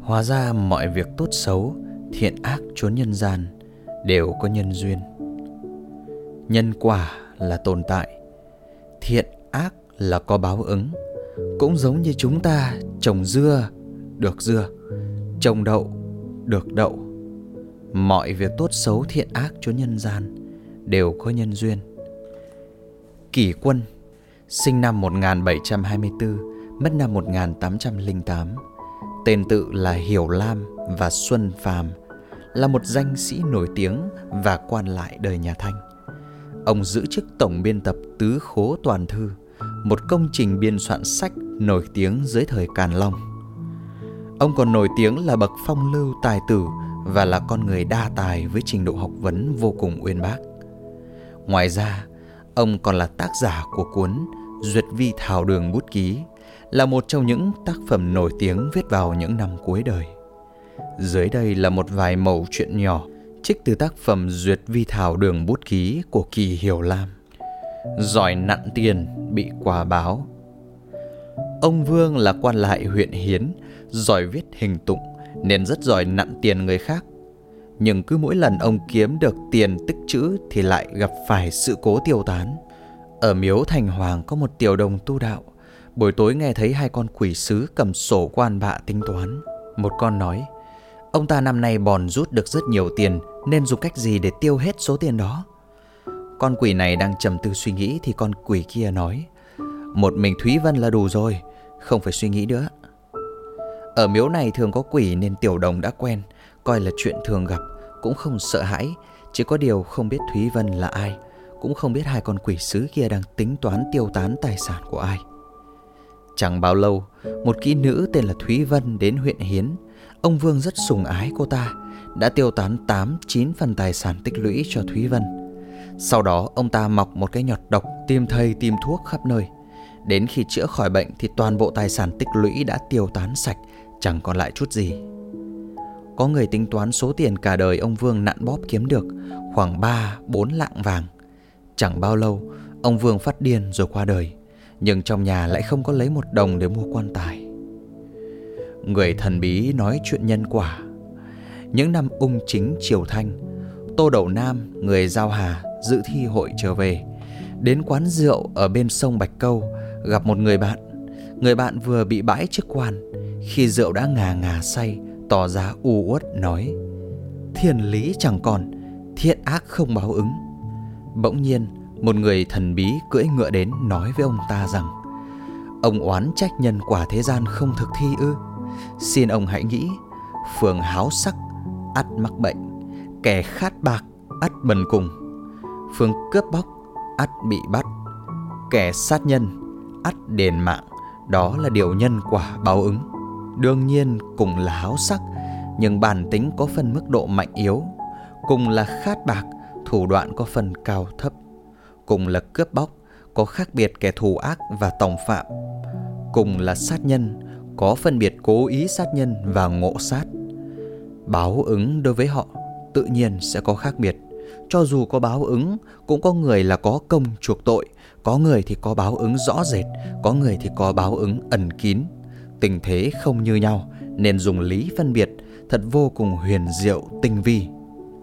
Hóa ra mọi việc tốt xấu, thiện ác chốn nhân gian đều có nhân duyên. Nhân quả là tồn tại, thiện ác là có báo ứng. Cũng giống như chúng ta trồng dưa được dưa, trồng đậu được đậu. Mọi việc tốt xấu thiện ác chốn nhân gian đều có nhân duyên. Kỷ Quân sinh năm 1724, mất năm 1808. Tên tự là Hiểu Lam và Xuân Phàm, là một danh sĩ nổi tiếng và quan lại đời nhà Thanh. Ông giữ chức tổng biên tập Tứ Khố Toàn Thư, một công trình biên soạn sách nổi tiếng dưới thời Càn Long. Ông còn nổi tiếng là bậc phong lưu tài tử và là con người đa tài với trình độ học vấn vô cùng uyên bác. Ngoài ra, ông còn là tác giả của cuốn Duyệt Vi Thảo Đường Bút Ký, là một trong những tác phẩm nổi tiếng viết vào những năm cuối đời. Dưới đây là một vài mẩu chuyện nhỏ trích từ tác phẩm Duyệt Vi Thảo Đường Bút Ký của Kỳ Hiểu Lam. Giỏi nặn tiền bị quả báo Ông Vương là quan lại huyện Hiến, giỏi viết hình tụng nên rất giỏi nặn tiền người khác. Nhưng cứ mỗi lần ông kiếm được tiền tích chữ thì lại gặp phải sự cố tiêu tán. Ở miếu Thành Hoàng có một tiểu đồng tu đạo. Buổi tối nghe thấy hai con quỷ sứ cầm sổ quan bạ tính toán. Một con nói, ông ta năm nay bòn rút được rất nhiều tiền nên dùng cách gì để tiêu hết số tiền đó. Con quỷ này đang trầm tư suy nghĩ thì con quỷ kia nói, một mình Thúy Vân là đủ rồi, không phải suy nghĩ nữa. Ở miếu này thường có quỷ nên tiểu đồng đã quen, coi là chuyện thường gặp, cũng không sợ hãi, chỉ có điều không biết Thúy Vân là ai, cũng không biết hai con quỷ sứ kia đang tính toán tiêu tán tài sản của ai. Chẳng bao lâu, một kỹ nữ tên là Thúy Vân đến huyện Hiến. Ông Vương rất sùng ái cô ta, đã tiêu tán 8-9 phần tài sản tích lũy cho Thúy Vân. Sau đó ông ta mọc một cái nhọt độc tìm thầy tìm thuốc khắp nơi. Đến khi chữa khỏi bệnh thì toàn bộ tài sản tích lũy đã tiêu tán sạch, chẳng còn lại chút gì. Có người tính toán số tiền cả đời ông Vương nặn bóp kiếm được khoảng 3-4 lạng vàng. Chẳng bao lâu, ông Vương phát điên rồi qua đời, nhưng trong nhà lại không có lấy một đồng để mua quan tài. Người thần bí nói chuyện nhân quả. Những năm ung chính triều thanh, Tô Đậu Nam, người Giao Hà, dự thi hội trở về. Đến quán rượu ở bên sông Bạch Câu, gặp một người bạn. Người bạn vừa bị bãi chức quan, khi rượu đã ngà ngà say, tỏ ra u uất nói Thiên lý chẳng còn, thiện ác không báo ứng. Bỗng nhiên, một người thần bí cưỡi ngựa đến nói với ông ta rằng Ông oán trách nhân quả thế gian không thực thi ư? Xin ông hãy nghĩ Phường háo sắc, ắt mắc bệnh Kẻ khát bạc, ắt bần cùng. Phường cướp bóc, ắt bị bắt Kẻ sát nhân, ắt đền mạng Đó là điều nhân quả báo ứng. Đương nhiên cùng là háo sắc Nhưng bản tính có phần mức độ mạnh yếu Cùng là khát bạc Thủ đoạn có phần cao thấp. Cùng là cướp bóc, Có khác biệt kẻ thù ác và tòng phạm. Cùng là sát nhân, Có phân biệt cố ý sát nhân và ngộ sát. Báo ứng đối với họ Tự nhiên sẽ có khác biệt. Cho dù có báo ứng, cũng có người là có công chuộc tội, có người thì có báo ứng rõ rệt, có người thì có báo ứng ẩn kín. Tình thế không như nhau, nên dùng lý phân biệt thật vô cùng huyền diệu, tinh vi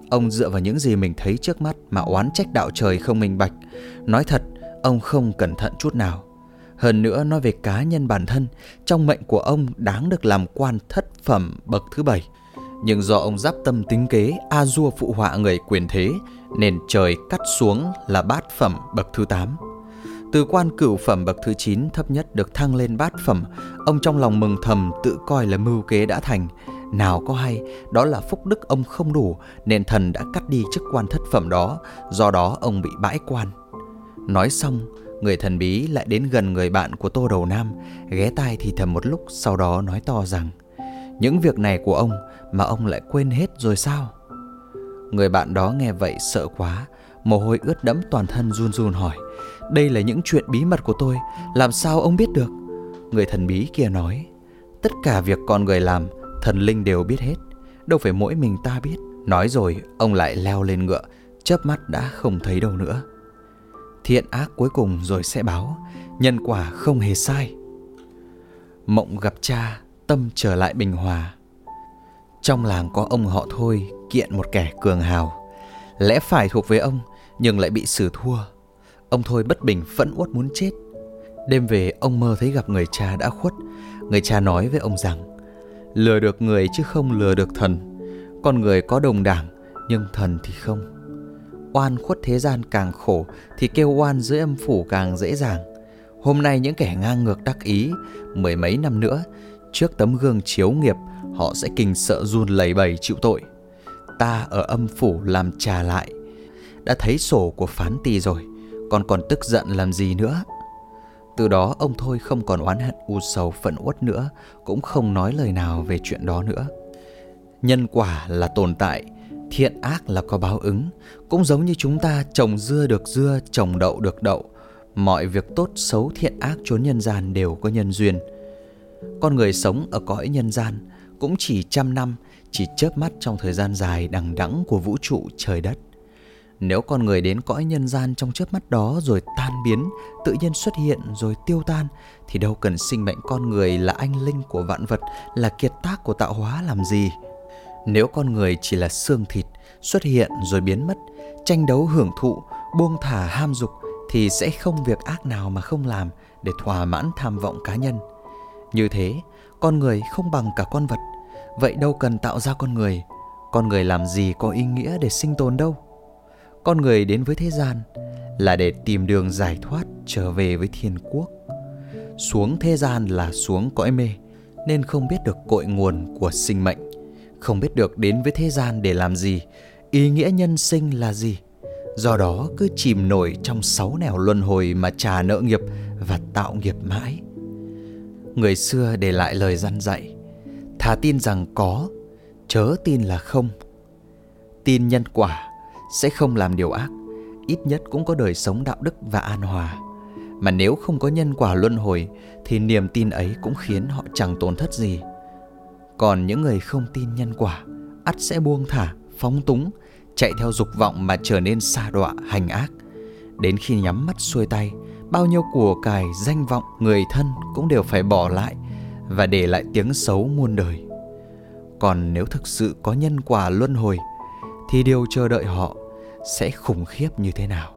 ông dựa vào những gì mình thấy trước mắt mà oán trách đạo trời không minh bạch nói thật ông không cẩn thận chút nào hơn nữa nói về cá nhân bản thân trong mệnh của ông đáng được làm quan thất phẩm bậc thứ bảy nhưng do ông giáp tâm tính kế a dua phụ họa người quyền thế nên trời cắt xuống là bát phẩm bậc thứ 8. Từ quan cửu phẩm bậc thứ 9 thấp nhất được thăng lên bát phẩm, ông trong lòng mừng thầm tự coi là mưu kế đã thành. Nào có hay, đó là phúc đức ông không đủ nên thần đã cắt đi chức quan thất phẩm đó, do đó ông bị bãi quan. Nói xong, Người thần bí lại đến gần người bạn của Tô Đầu Nam, ghé tai thì thầm một lúc sau đó nói to rằng Những việc này của ông mà ông lại quên hết rồi sao? Người bạn đó nghe vậy sợ quá, mồ hôi ướt đẫm toàn thân run run hỏi Đây là những chuyện bí mật của tôi, làm sao ông biết được? Người thần bí kia nói Tất cả việc con người làm, thần linh đều biết hết. Đâu phải mỗi mình ta biết. Nói rồi, ông lại leo lên ngựa chớp mắt đã không thấy đâu nữa. Thiện ác cuối cùng rồi sẽ báo nhân quả không hề sai. Mộng gặp cha tâm trở lại bình hòa. Trong làng có ông họ thôi kiện một kẻ cường hào. Lẽ phải thuộc về ông nhưng lại bị xử thua. Ông thôi bất bình phẫn uất muốn chết. Đêm về ông mơ thấy gặp người cha đã khuất. Người cha nói với ông rằng lừa được người chứ không lừa được thần con người có đồng đảng nhưng thần thì không oan khuất thế gian càng khổ thì kêu oan dưới âm phủ càng dễ dàng. Hôm nay những kẻ ngang ngược đắc ý, mười mấy năm nữa, trước tấm gương chiếu nghiệp, họ sẽ kinh sợ run lẩy bẩy chịu tội. Ta ở âm phủ làm trà lại. Đã thấy sổ của phán tỳ rồi, còn còn tức giận làm gì nữa? Từ đó ông thôi không còn oán hận u sầu phận uất nữa, cũng không nói lời nào về chuyện đó nữa. Nhân quả là tồn tại, thiện ác là có báo ứng cũng giống như chúng ta trồng dưa được dưa trồng đậu được đậu. Mọi việc tốt xấu thiện ác chốn nhân gian đều có nhân duyên. Con người sống ở cõi nhân gian cũng chỉ trăm năm chỉ chớp mắt trong thời gian dài đằng đẵng của vũ trụ trời đất nếu con người đến cõi nhân gian trong chớp mắt đó rồi tan biến tự nhiên xuất hiện rồi tiêu tan thì đâu cần sinh mệnh con người là anh linh của vạn vật là kiệt tác của tạo hóa làm gì nếu con người chỉ là xương thịt, xuất hiện rồi biến mất, tranh đấu hưởng thụ, buông thả ham dục thì sẽ không việc ác nào mà không làm để thỏa mãn tham vọng cá nhân. Như thế, con người không bằng cả con vật. Vậy đâu cần tạo ra con người. Con người làm gì có ý nghĩa để sinh tồn đâu. Con người đến với thế gian là để tìm đường giải thoát trở về với thiên quốc. Xuống thế gian là xuống cõi mê, nên không biết được cội nguồn của sinh mệnh không biết được đến với thế gian để làm gì ý nghĩa nhân sinh là gì. Do đó cứ chìm nổi trong sáu nẻo luân hồi mà trả nợ nghiệp và tạo nghiệp mãi. Người xưa để lại lời răn dạy thà tin rằng có chớ tin là không. Tin nhân quả sẽ không làm điều ác, ít nhất cũng có đời sống đạo đức và an hòa. Mà nếu không có nhân quả luân hồi, thì niềm tin ấy cũng khiến họ chẳng tổn thất gì. Còn những người không tin nhân quả, ắt sẽ buông thả, phóng túng, chạy theo dục vọng mà trở nên xa đọa, hành ác. Đến khi nhắm mắt xuôi tay, bao nhiêu của cải, danh vọng, người thân cũng đều phải bỏ lại và để lại tiếng xấu muôn đời. Còn nếu thực sự có nhân quả luân hồi thì điều chờ đợi họ sẽ khủng khiếp như thế nào?